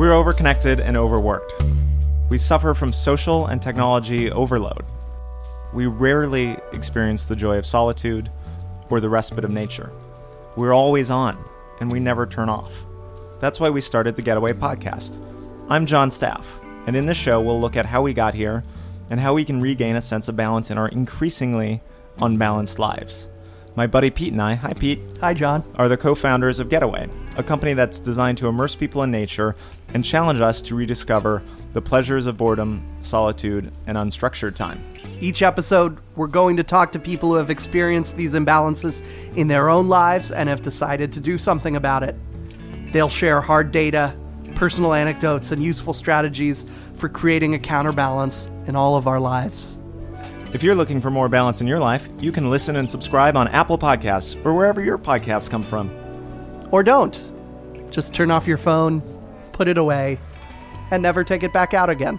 We're overconnected and overworked. We suffer from social and technology overload. We rarely experience the joy of solitude or the respite of nature. We're always on, and we never turn off. That's why we started the Getaway Podcast. I'm Jon Staff, and in this show, we'll look at how we got here and how we can regain a sense of balance in our increasingly unbalanced lives. My buddy Pete and I, hi Pete, Hi, Jon. are the co founders of Getaway, a company that's designed to immerse people in nature and challenge us to rediscover the pleasures of boredom, solitude, and unstructured time. Each episode, we're going to talk to people who have experienced these imbalances in their own lives and have decided to do something about it. They'll share hard data, personal anecdotes, and useful strategies for creating a counterbalance in all of our lives. If you're looking for more balance in your life, you can listen and subscribe on Apple Podcasts or wherever your podcasts come from. Or don't. Just turn off your phone, put it away, and never take it back out again.